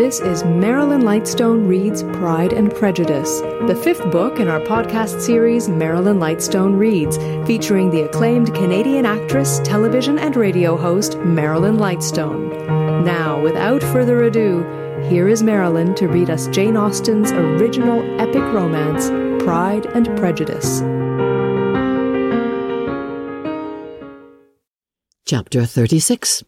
This is Marilyn Lightstone Reads Pride and Prejudice, the fifth book in our podcast series Marilyn Lightstone Reads, featuring the acclaimed Canadian actress, television, and radio host Marilyn Lightstone. Now, without further ado, here is Marilyn to read us Jane Austen's original epic romance, Pride and Prejudice. Chapter 36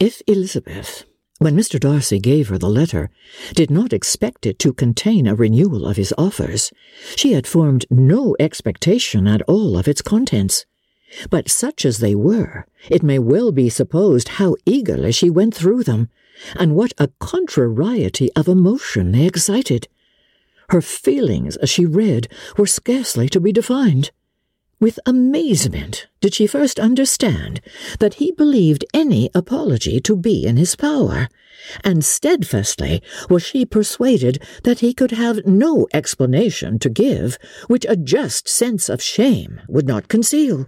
If Elizabeth when Mr. Darcy gave her the letter, did not expect it to contain a renewal of his offers. She had formed no expectation at all of its contents. But such as they were, it may well be supposed how eagerly she went through them, and what a contrariety of emotion they excited. Her feelings as she read were scarcely to be defined. With amazement did she first understand that he believed any apology to be in his power, and steadfastly was she persuaded that he could have no explanation to give which a just sense of shame would not conceal.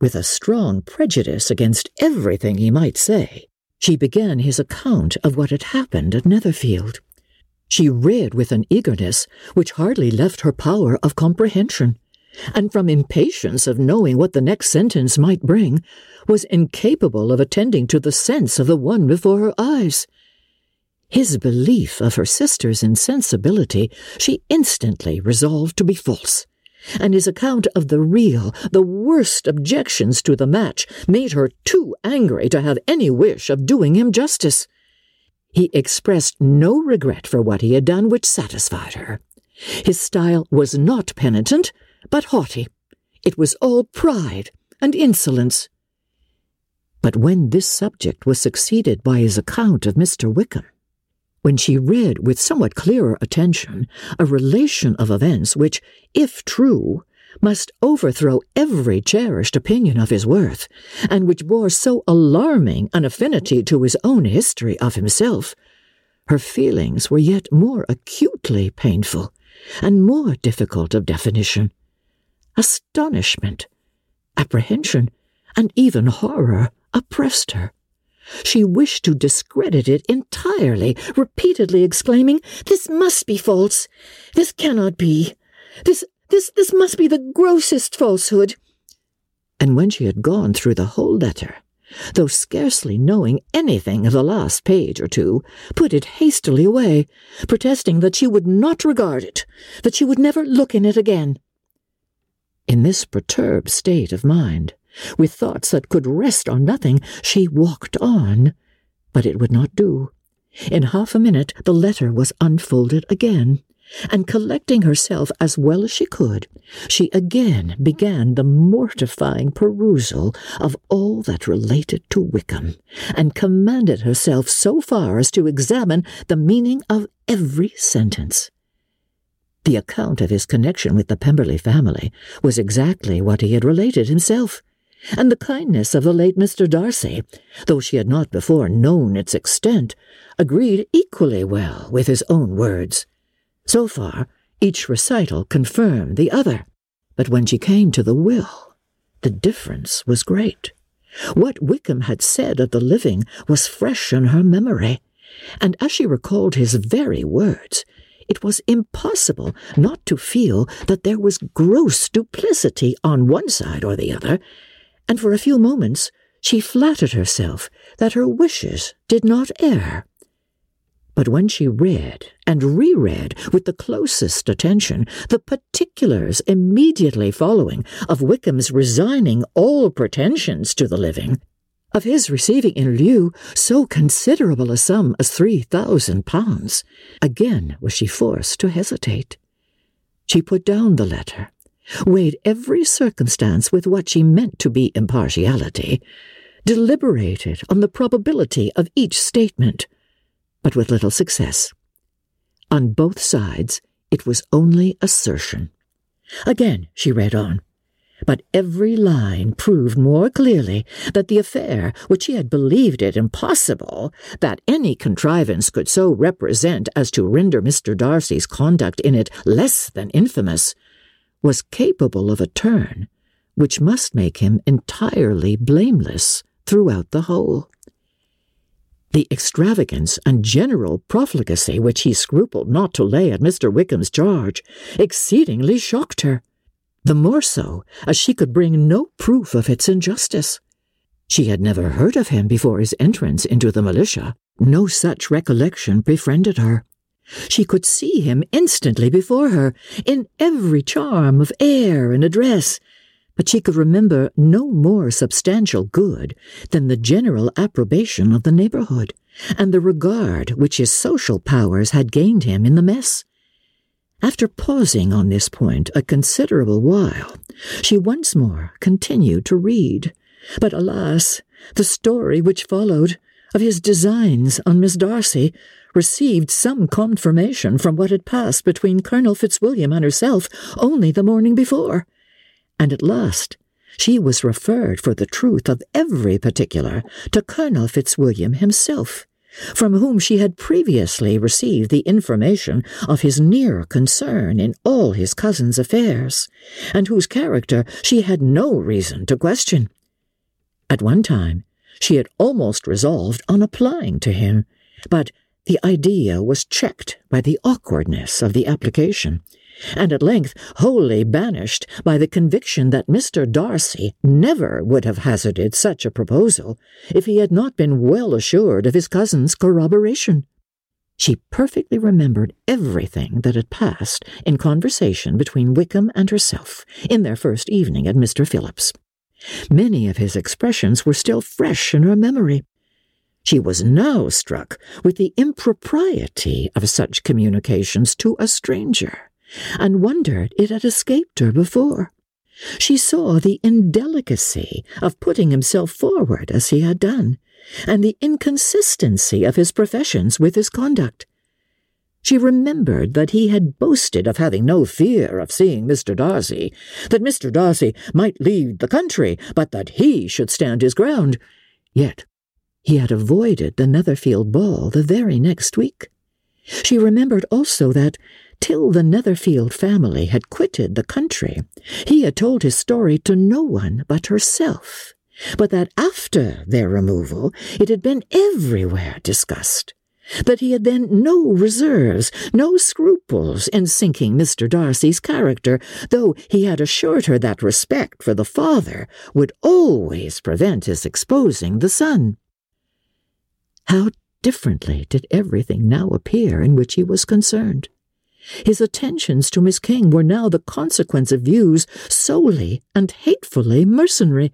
With a strong prejudice against everything he might say, she began his account of what had happened at Netherfield. She read with an eagerness which hardly left her power of comprehension and from impatience of knowing what the next sentence might bring, was incapable of attending to the sense of the one before her eyes. His belief of her sister's insensibility she instantly resolved to be false, and his account of the real, the worst objections to the match made her too angry to have any wish of doing him justice. He expressed no regret for what he had done which satisfied her. His style was not penitent, but haughty. It was all pride and insolence. But when this subject was succeeded by his account of Mr. Wickham, when she read with somewhat clearer attention a relation of events which, if true, must overthrow every cherished opinion of his worth, and which bore so alarming an affinity to his own history of himself, her feelings were yet more acutely painful and more difficult of definition astonishment, apprehension, and even horror oppressed her. She wished to discredit it entirely, repeatedly exclaiming, This must be false. This cannot be. This, this, this must be the grossest falsehood. And when she had gone through the whole letter, though scarcely knowing anything of the last page or two, put it hastily away, protesting that she would not regard it, that she would never look in it again. In this perturbed state of mind, with thoughts that could rest on nothing, she walked on, but it would not do. In half a minute the letter was unfolded again, and collecting herself as well as she could, she again began the mortifying perusal of all that related to Wickham, and commanded herself so far as to examine the meaning of every sentence. The account of his connection with the Pemberley family was exactly what he had related himself, and the kindness of the late Mr. Darcy, though she had not before known its extent, agreed equally well with his own words. So far, each recital confirmed the other, but when she came to the will, the difference was great. What Wickham had said of the living was fresh in her memory, and as she recalled his very words, it was impossible not to feel that there was gross duplicity on one side or the other, and for a few moments she flattered herself that her wishes did not err. But when she read and reread with the closest attention the particulars immediately following of Wickham's resigning all pretensions to the living, of his receiving in lieu so considerable a sum as three thousand pounds, again was she forced to hesitate. She put down the letter, weighed every circumstance with what she meant to be impartiality, deliberated on the probability of each statement, but with little success. On both sides, it was only assertion. Again she read on but every line proved more clearly that the affair, which he had believed it impossible that any contrivance could so represent as to render Mr. Darcy's conduct in it less than infamous, was capable of a turn which must make him entirely blameless throughout the whole. The extravagance and general profligacy which he scrupled not to lay at Mr. Wickham's charge exceedingly shocked her, the more so as she could bring no proof of its injustice. She had never heard of him before his entrance into the militia. No such recollection befriended her. She could see him instantly before her, in every charm of air and address, but she could remember no more substantial good than the general approbation of the neighborhood, and the regard which his social powers had gained him in the mess. After pausing on this point a considerable while, she once more continued to read. But alas, the story which followed of his designs on Miss Darcy received some confirmation from what had passed between Colonel Fitzwilliam and herself only the morning before. And at last she was referred for the truth of every particular to Colonel Fitzwilliam himself, from whom she had previously received the information of his near concern in all his cousin's affairs, and whose character she had no reason to question. At one time, she had almost resolved on applying to him, but the idea was checked by the awkwardness of the application, and at length wholly banished by the conviction that Mr. Darcy never would have hazarded such a proposal if he had not been well assured of his cousin's corroboration. She perfectly remembered everything that had passed in conversation between Wickham and herself in their first evening at Mr. Phillips'. Many of his expressions were still fresh in her memory. She was now struck with the impropriety of such communications to a stranger, and wondered it had escaped her before. She saw the indelicacy of putting himself forward as he had done, and the inconsistency of his professions with his conduct. She remembered that he had boasted of having no fear of seeing Mr. Darcy, that Mr. Darcy might leave the country, but that he should stand his ground. Yet he had avoided the Netherfield ball the very next week. She remembered also that, till the Netherfield family had quitted the country, he had told his story to no one but herself, but that after their removal it had been everywhere discussed that he had then no reserves, no scruples in sinking Mr. Darcy's character, though he had assured her that respect for the father would always prevent his exposing the son. How differently did everything now appear in which he was concerned. His attentions to Miss King were now the consequence of views solely and hatefully mercenary,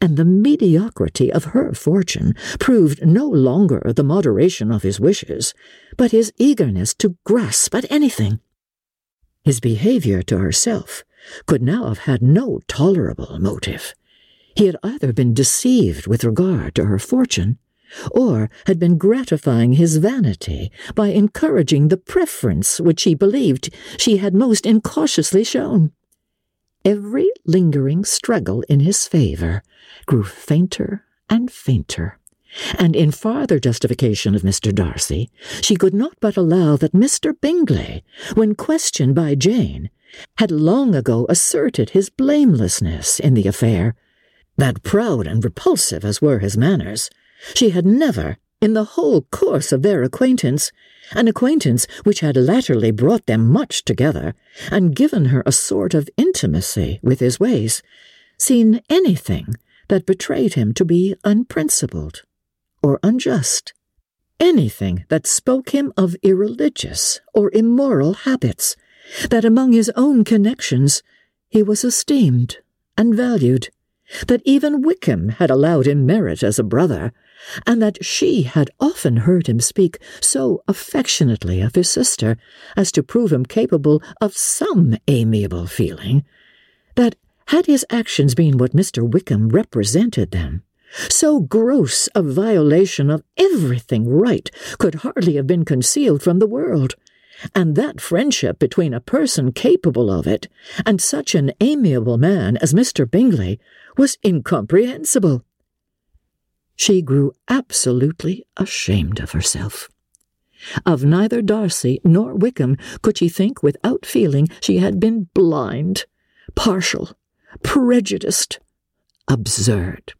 and the mediocrity of her fortune proved no longer the moderation of his wishes, but his eagerness to grasp at anything. His behaviour to herself could now have had no tolerable motive. He had either been deceived with regard to her fortune, or had been gratifying his vanity by encouraging the preference which he believed she had most incautiously shown. Every lingering struggle in his favour grew fainter and fainter, and in farther justification of Mr. Darcy, she could not but allow that Mr. Bingley, when questioned by Jane, had long ago asserted his blamelessness in the affair, that proud and repulsive as were his manners, she had never, in the whole course of their acquaintance, an acquaintance which had latterly brought them much together, and given her a sort of intimacy with his ways, seen anything that betrayed him to be unprincipled or unjust, anything that spoke him of irreligious or immoral habits, that among his own connections he was esteemed and valued, that even Wickham had allowed him merit as a brother, and that she had often heard him speak so affectionately of his sister as to prove him capable of some amiable feeling, that had his actions been what Mr. Wickham represented them, so gross a violation of everything right could hardly have been concealed from the world, and that friendship between a person capable of it and such an amiable man as Mr. Bingley was incomprehensible. She grew absolutely ashamed of herself. Of neither Darcy nor Wickham could she think without feeling she had been blind, partial, prejudiced, absurd.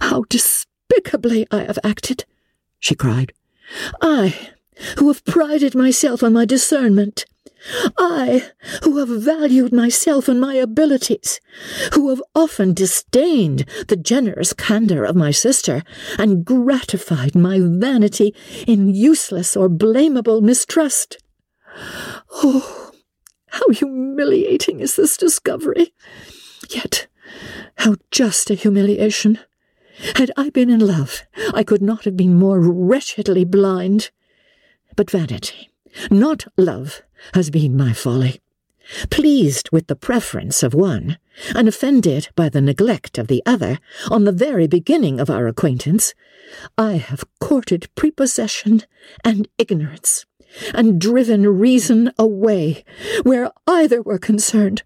How despicably I have acted! she cried. I, who have prided myself on my discernment, I, who have valued myself and my abilities, who have often disdained the generous candour of my sister, and gratified my vanity in useless or blamable mistrust. Oh, how humiliating is this discovery! Yet, how just a humiliation! Had I been in love, I could not have been more wretchedly blind. But vanity, not love, has been my folly. Pleased with the preference of one, and offended by the neglect of the other, on the very beginning of our acquaintance, I have courted prepossession and ignorance, and driven reason away where either were concerned.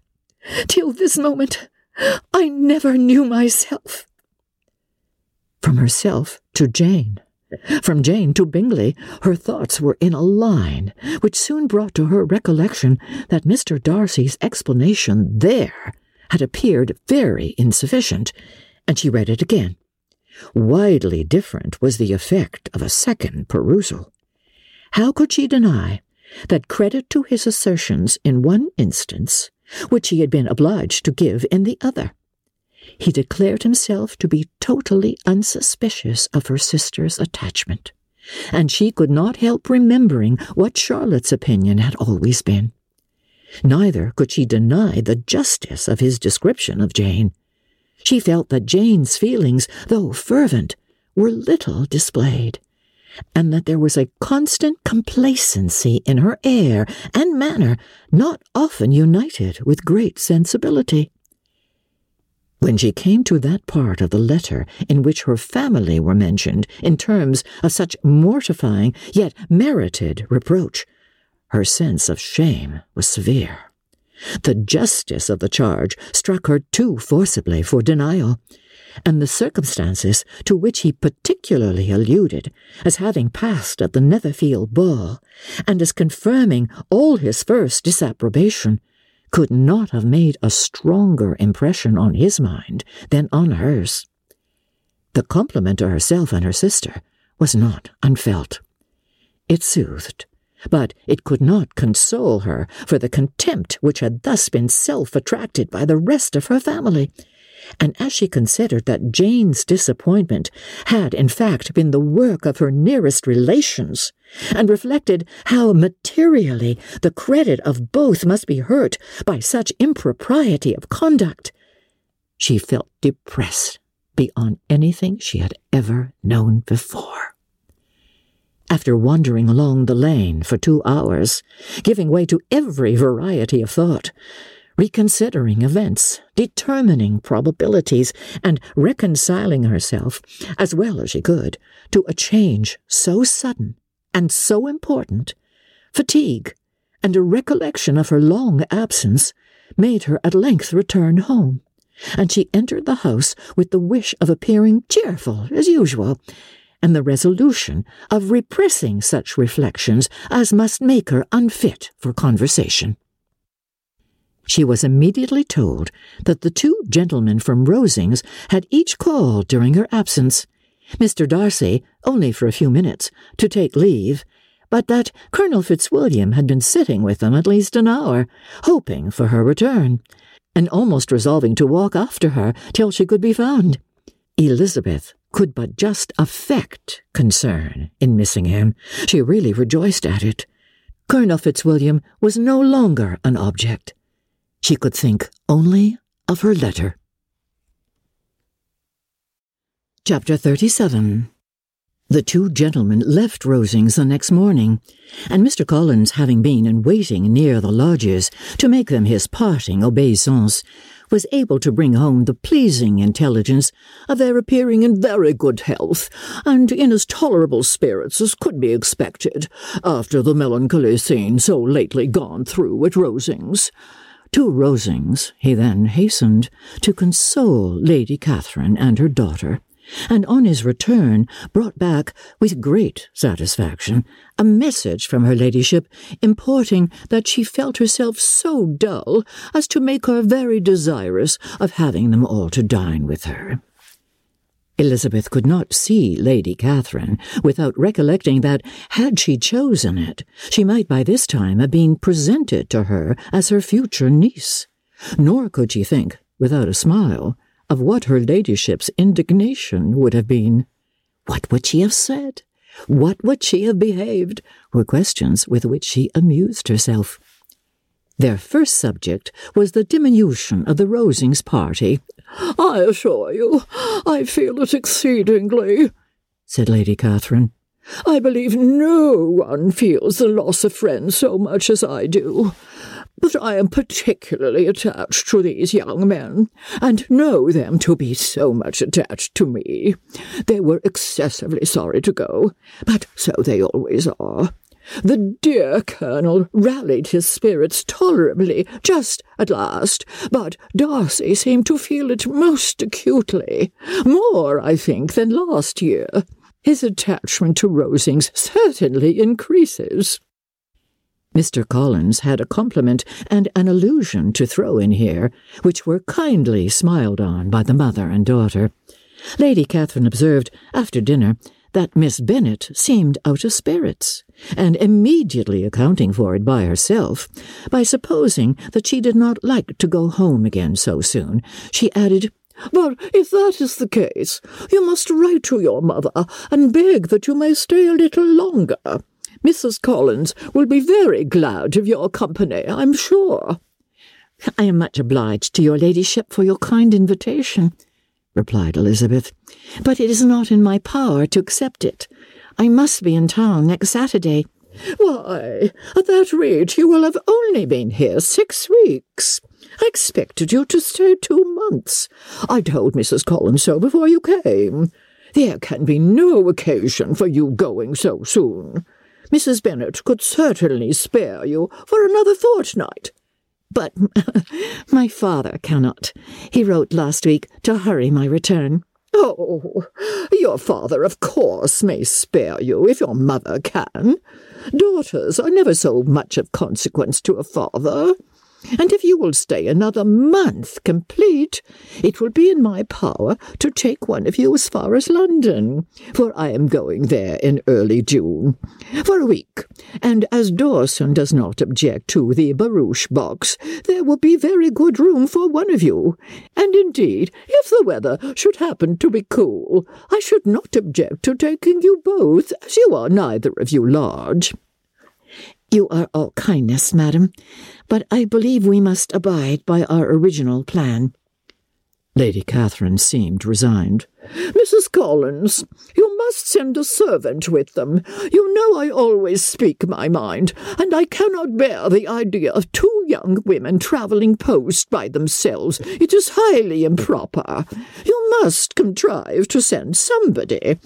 Till this moment, I never knew myself. From herself to Jane. From Jane to Bingley, her thoughts were in a line, which soon brought to her recollection that Mr. Darcy's explanation there had appeared very insufficient, and she read it again. Widely different was the effect of a second perusal. How could she deny that credit to his assertions in one instance, which he had been obliged to give in the other? He declared himself to be totally unsuspicious of her sister's attachment, and she could not help remembering what Charlotte's opinion had always been. Neither could she deny the justice of his description of Jane. She felt that Jane's feelings, though fervent, were little displayed, and that there was a constant complacency in her air and manner not often united with great sensibility. When she came to that part of the letter in which her family were mentioned in terms of such mortifying yet merited reproach, her sense of shame was severe. The justice of the charge struck her too forcibly for denial, and the circumstances to which he particularly alluded as having passed at the Netherfield ball, and as confirming all his first disapprobation, could not have made a stronger impression on his mind than on hers. The compliment to herself and her sister was not unfelt. It soothed, but it could not console her for the contempt which had thus been self attracted by the rest of her family, and as she considered that Jane's disappointment had in fact been the work of her nearest relations, and reflected how materially the credit of both must be hurt by such impropriety of conduct, she felt depressed beyond anything she had ever known before. After wandering along the lane for two hours, giving way to every variety of thought, reconsidering events, determining probabilities, and reconciling herself, as well as she could, to a change so sudden and so important, fatigue and a recollection of her long absence made her at length return home, and she entered the house with the wish of appearing cheerful as usual, and the resolution of repressing such reflections as must make her unfit for conversation. She was immediately told that the two gentlemen from Rosings had each called during her absence, Mr. Darcy only for a few minutes, to take leave, but that Colonel Fitzwilliam had been sitting with them at least an hour, hoping for her return, and almost resolving to walk after her till she could be found. Elizabeth could but just affect concern in missing him. She really rejoiced at it. Colonel Fitzwilliam was no longer an object. She could think only of her letter. Chapter 37 The two gentlemen left Rosings the next morning, and Mr. Collins, having been in waiting near the lodges to make them his parting obeisance, was able to bring home the pleasing intelligence of their appearing in very good health, and in as tolerable spirits as could be expected, after the melancholy scene so lately gone through at Rosings. To Rosings he then hastened to console Lady Catherine and her daughter, and on his return brought back with great satisfaction a message from her ladyship importing that she felt herself so dull as to make her very desirous of having them all to dine with her. Elizabeth could not see Lady Catherine without recollecting that, had she chosen it, she might by this time have been presented to her as her future niece. Nor could she think, without a smile, of what her ladyship's indignation would have been. What would she have said? What would she have behaved? were questions with which she amused herself. Their first subject was the diminution of the Rosings party. I assure you, I feel it exceedingly, said Lady Catherine. I believe no one feels the loss of friends so much as I do. But I am particularly attached to these young men, and know them to be so much attached to me. They were excessively sorry to go, but so they always are. The dear Colonel rallied his spirits tolerably just at last, but Darcy seemed to feel it most acutely, more, I think, than last year. His attachment to Rosings certainly increases. Mr. Collins had a compliment and an allusion to throw in here, which were kindly smiled on by the mother and daughter. Lady Catherine observed, after dinner, that Miss Bennet seemed out of spirits, and immediately accounting for it by herself, by supposing that she did not like to go home again so soon, she added, But if that is the case, you must write to your mother and beg that you may stay a little longer. Mrs. Collins will be very glad of your company, I'm sure. I am much obliged to your ladyship for your kind invitation, replied Elizabeth, but it is not in my power to accept it. I must be in town next Saturday. Why, at that rate you will have only been here six weeks. I expected you to stay two months. I told Mrs. Collins so before you came. There can be no occasion for you going so soon. Mrs. Bennet could certainly spare you for another fortnight. But my father cannot. He wrote last week to hurry my return. Oh, your father, of course, may spare you if your mother can. Daughters are never so much of consequence to a father and if you will stay another month complete, it will be in my power to take one of you as far as London, for I am going there in early June, for a week, and as Dawson does not object to the barouche box, there will be very good room for one of you, and indeed, if the weather should happen to be cool, I should not object to taking you both, as you are neither of you large. You are all kindness, madam, but I believe we must abide by our original plan. Lady Catherine seemed resigned. Mrs. Collins, you must send a servant with them. You know I always speak my mind, and I cannot bear the idea of two young women travelling post by themselves. It is highly improper. You must contrive to send somebody.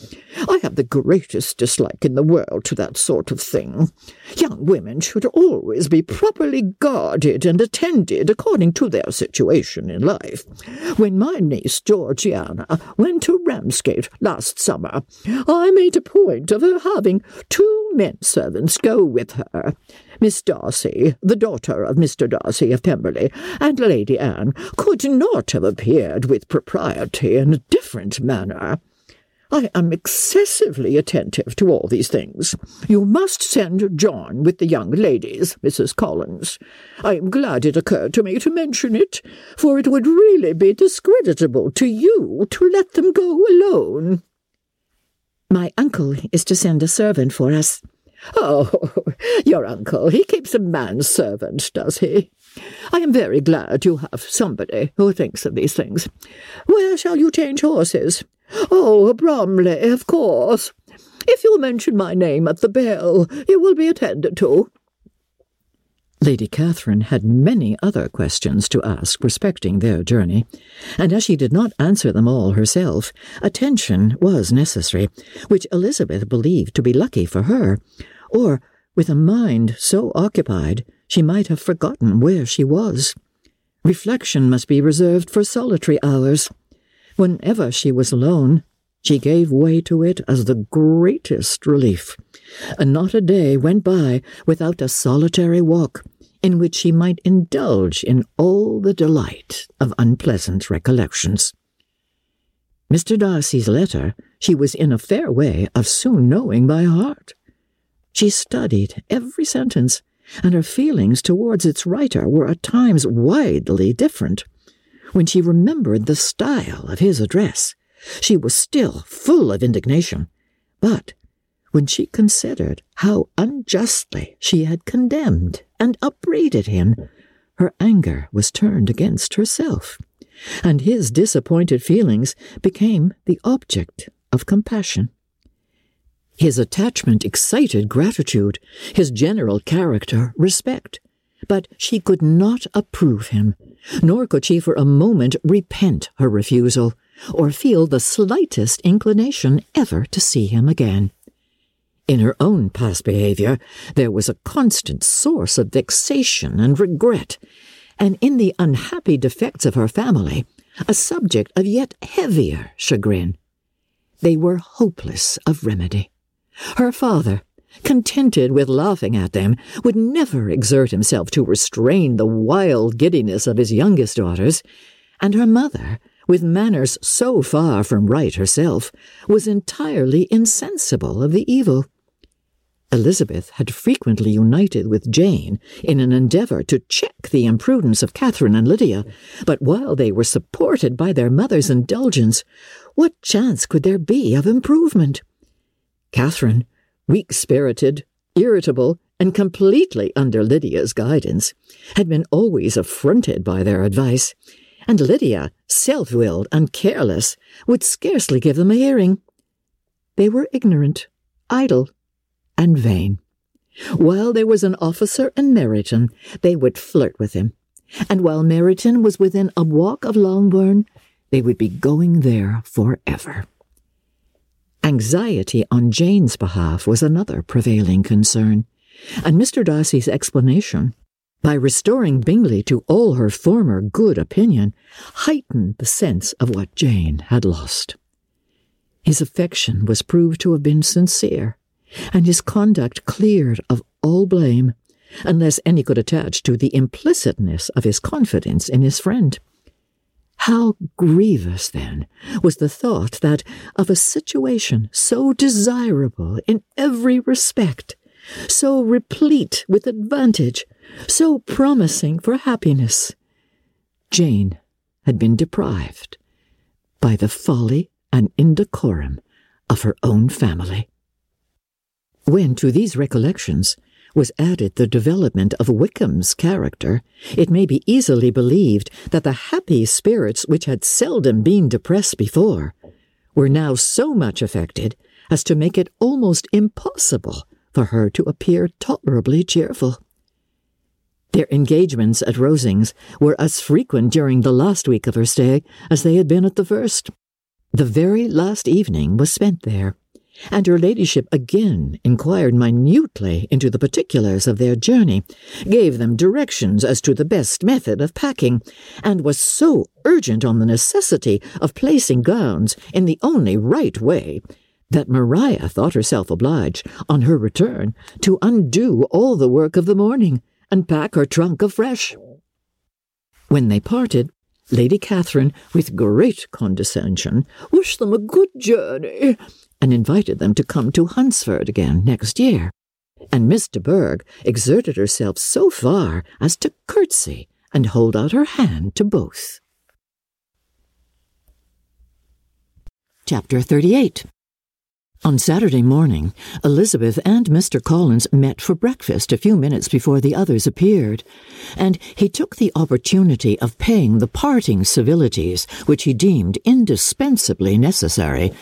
I have the greatest dislike in the world to that sort of thing. Young women should always be properly guarded and attended according to their situation in life. When my niece Georgiana went to Ramsgate last summer, I made a point of her having two men servants go with her. Miss Darcy, the daughter of Mr. Darcy of Pemberley, and Lady Anne could not have appeared with propriety in a different manner. I am excessively attentive to all these things. You must send John with the young ladies, Mrs. Collins. I am glad it occurred to me to mention it, for it would really be discreditable to you to let them go alone. My uncle is to send a servant for us. Oh, your uncle, he keeps a manservant, does he? I am very glad you have somebody who thinks of these things. Where shall you change horses? Oh, Bromley, of course. If you mention my name at the bell, you will be attended to. Lady Catherine had many other questions to ask respecting their journey, and as she did not answer them all herself, attention was necessary, which Elizabeth believed to be lucky for her, or, with a mind so occupied, she might have forgotten where she was. Reflection must be reserved for solitary hours. Whenever she was alone, she gave way to it as the greatest relief, and not a day went by without a solitary walk in which she might indulge in all the delight of unpleasant recollections. Mr. Darcy's letter she was in a fair way of soon knowing by heart. She studied every sentence, and her feelings towards its writer were at times widely different. When she remembered the style of his address, she was still full of indignation, but when she considered how unjustly she had condemned and upbraided him, her anger was turned against herself, and his disappointed feelings became the object of compassion. His attachment excited gratitude, his general character respect, but she could not approve him, nor could she for a moment repent her refusal, or feel the slightest inclination ever to see him again. In her own past behaviour, there was a constant source of vexation and regret, and in the unhappy defects of her family, a subject of yet heavier chagrin. They were hopeless of remedy. Her father, contented with laughing at them, would never exert himself to restrain the wild giddiness of his youngest daughters, and her mother, with manners so far from right herself, was entirely insensible of the evil. Elizabeth had frequently united with Jane in an endeavour to check the imprudence of Catherine and Lydia, but while they were supported by their mother's indulgence, what chance could there be of improvement? Catherine, weak spirited, irritable, and completely under Lydia's guidance, had been always affronted by their advice, and Lydia, self willed and careless, would scarcely give them a hearing. They were ignorant, idle, and vain. While there was an officer in Meryton, they would flirt with him, and while Meryton was within a walk of Longbourn, they would be going there forever. Anxiety on Jane's behalf was another prevailing concern, and Mr. Darcy's explanation, by restoring Bingley to all her former good opinion, heightened the sense of what Jane had lost. His affection was proved to have been sincere, and his conduct cleared of all blame, unless any could attach to the implicitness of his confidence in his friend. How grievous, then, was the thought that of a situation so desirable in every respect, so replete with advantage, so promising for happiness, Jane had been deprived by the folly and indecorum of her own family. When to these recollections was added the development of Wickham's character, it may be easily believed that the happy spirits which had seldom been depressed before were now so much affected as to make it almost impossible for her to appear tolerably cheerful. Their engagements at Rosings were as frequent during the last week of her stay as they had been at the first. The very last evening was spent there and her ladyship again inquired minutely into the particulars of their journey, gave them directions as to the best method of packing, and was so urgent on the necessity of placing gowns in the only right way that Maria thought herself obliged, on her return, to undo all the work of the morning and pack her trunk afresh. When they parted, Lady Catherine, with great condescension, wished them a good journey, and invited them to come to Hunsford again next year. And Miss de Bourgh exerted herself so far as to curtsy and hold out her hand to both. Chapter 38 on Saturday morning, Elizabeth and Mr. Collins met for breakfast a few minutes before the others appeared, and he took the opportunity of paying the parting civilities which he deemed indispensably necessary.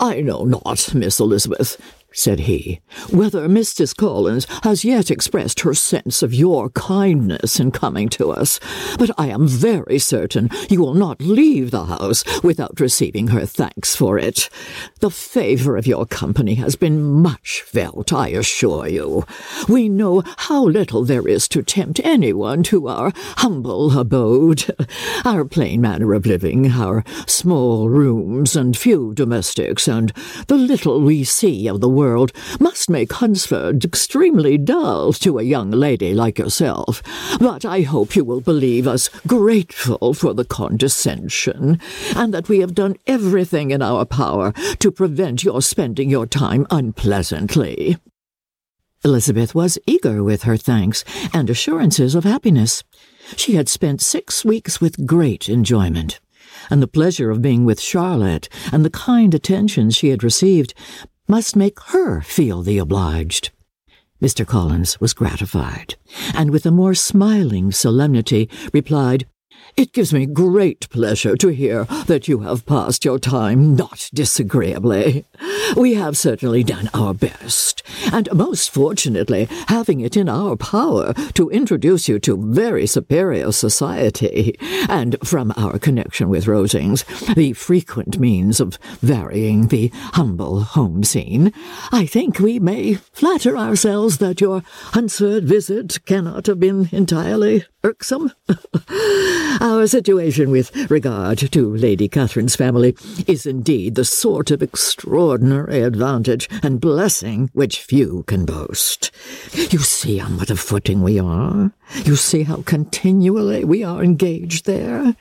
I know not, Miss Elizabeth, said he, whether Mrs. Collins has yet expressed her sense of your kindness in coming to us, but I am very certain you will not leave the house without receiving her thanks for it. The favour of your company has been much felt, I assure you. We know how little there is to tempt anyone to our humble abode, our plain manner of living, our small rooms and few domestics, and the little we see of the world must make Hunsford extremely dull to a young lady like yourself, but I hope you will believe us grateful for the condescension, and that we have done everything in our power to prevent your spending your time unpleasantly. Elizabeth was eager with her thanks and assurances of happiness. She had spent six weeks with great enjoyment, and the pleasure of being with Charlotte and the kind attentions she had received must make her feel the obliged. Mr. Collins was gratified, and with a more smiling solemnity replied, it gives me great pleasure to hear that you have passed your time not disagreeably. We have certainly done our best, and most fortunately, having it in our power to introduce you to very superior society, and from our connection with Rosings, the frequent means of varying the humble home scene, I think we may flatter ourselves that your Hunsford visit cannot have been entirely irksome. Our situation with regard to Lady Catherine's family is indeed the sort of extraordinary advantage and blessing which few can boast. You see on what a footing we are. You see how continually we are engaged there.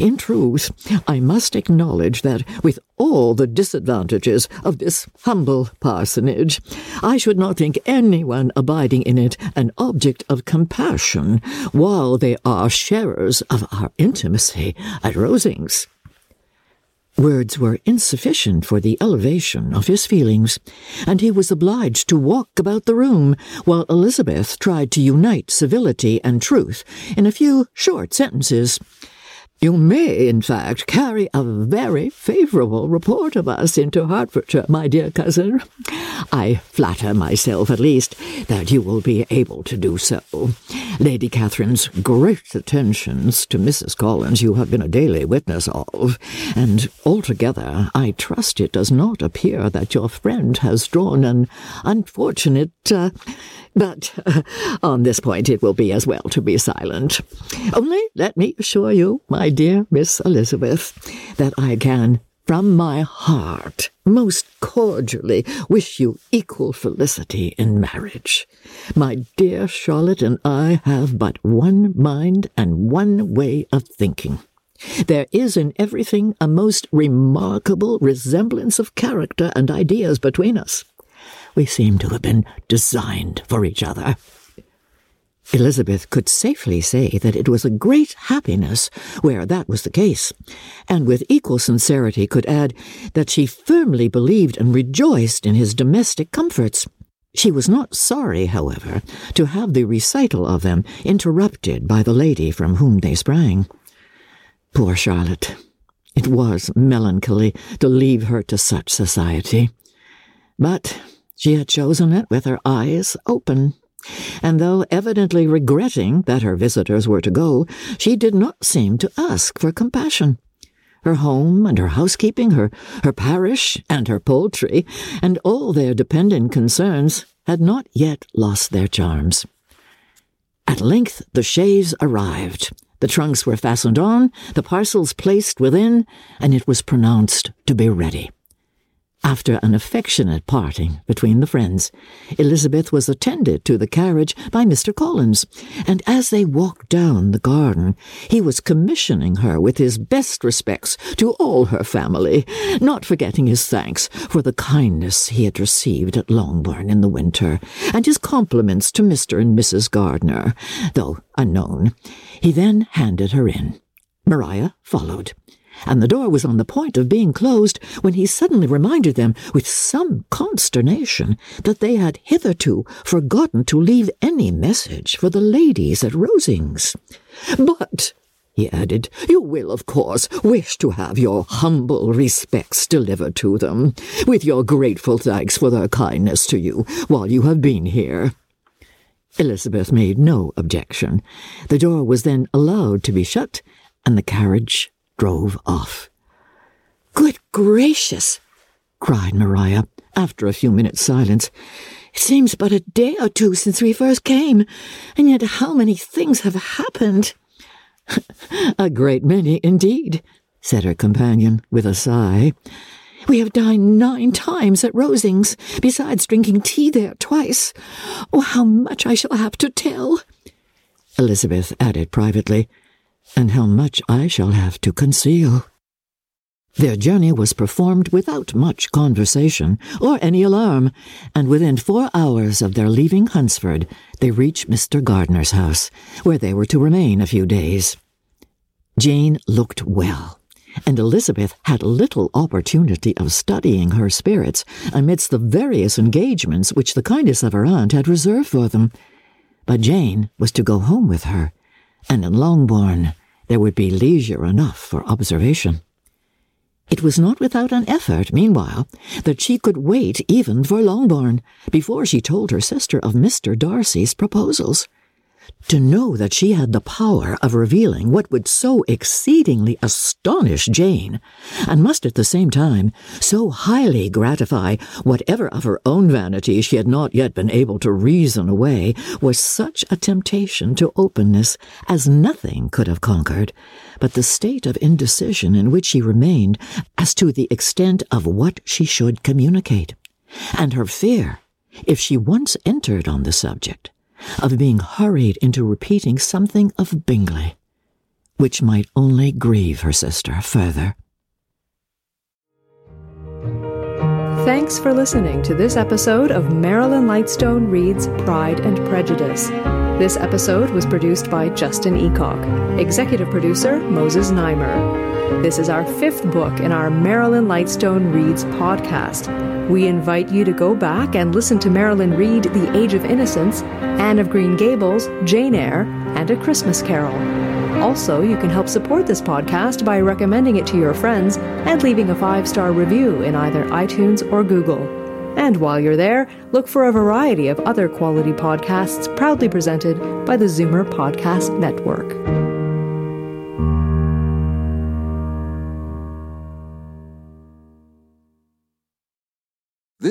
In truth, I must acknowledge that with all the disadvantages of this humble parsonage, I should not think anyone abiding in it an object of compassion while they are sharers of our intimacy at Rosings. Words were insufficient for the elevation of his feelings, and he was obliged to walk about the room while Elizabeth tried to unite civility and truth in a few short sentences. You may, in fact, carry a very favourable report of us into Hertfordshire, my dear cousin. I flatter myself, at least, that you will be able to do so. Lady Catherine's great attentions to Mrs. Collins you have been a daily witness of, and altogether I trust it does not appear that your friend has drawn an unfortunate. Uh, but uh, on this point it will be as well to be silent. Only let me assure you, my dear Miss Elizabeth, that I can, from my heart, most cordially wish you equal felicity in marriage. My dear Charlotte and I have but one mind and one way of thinking. There is in everything a most remarkable resemblance of character and ideas between us. We seem to have been designed for each other. Elizabeth could safely say that it was a great happiness where that was the case, and with equal sincerity could add that she firmly believed and rejoiced in his domestic comforts. She was not sorry, however, to have the recital of them interrupted by the lady from whom they sprang. Poor Charlotte! It was melancholy to leave her to such society. But she had chosen it with her eyes open, and though evidently regretting that her visitors were to go, she did not seem to ask for compassion. Her home and her housekeeping, her, her parish and her poultry, and all their dependent concerns had not yet lost their charms. At length the chaise arrived. The trunks were fastened on, the parcels placed within, and it was pronounced to be ready. After an affectionate parting between the friends, Elizabeth was attended to the carriage by Mr. Collins, and as they walked down the garden, he was commissioning her with his best respects to all her family, not forgetting his thanks for the kindness he had received at Longbourn in the winter, and his compliments to Mr. and Mrs. Gardiner, though unknown. He then handed her in. Maria followed and the door was on the point of being closed when he suddenly reminded them, with some consternation, that they had hitherto forgotten to leave any message for the ladies at Rosings. But, he added, you will, of course, wish to have your humble respects delivered to them, with your grateful thanks for their kindness to you while you have been here. Elizabeth made no objection. The door was then allowed to be shut, and the carriage drove off. Good gracious! cried Maria, after a few minutes' silence. It seems but a day or two since we first came, and yet how many things have happened! a great many indeed, said her companion with a sigh. We have dined nine times at Rosings, besides drinking tea there twice. Oh, how much I shall have to tell! Elizabeth added privately, and how much I shall have to conceal. Their journey was performed without much conversation or any alarm, and within four hours of their leaving Hunsford, they reached Mr. Gardiner's house, where they were to remain a few days. Jane looked well, and Elizabeth had little opportunity of studying her spirits amidst the various engagements which the kindness of her aunt had reserved for them. But Jane was to go home with her, and in Longbourn there would be leisure enough for observation. It was not without an effort, meanwhile, that she could wait even for Longbourn before she told her sister of Mr. Darcy's proposals. To know that she had the power of revealing what would so exceedingly astonish Jane, and must at the same time so highly gratify whatever of her own vanity she had not yet been able to reason away, was such a temptation to openness as nothing could have conquered, but the state of indecision in which she remained as to the extent of what she should communicate, and her fear, if she once entered on the subject, of being hurried into repeating something of Bingley, which might only grieve her sister further. Thanks for listening to this episode of Marilyn Lightstone Reads Pride and Prejudice. This episode was produced by Justin Eacock, executive producer Moses Znaimer. This is our fifth book in our Marilyn Lightstone Reads podcast. We invite you to go back and listen to Marilyn read The Age of Innocence, Anne of Green Gables, Jane Eyre, and A Christmas Carol. Also, you can help support this podcast by recommending it to your friends and leaving a five star review in either iTunes or Google. And while you're there, look for a variety of other quality podcasts proudly presented by the Zoomer Podcast Network.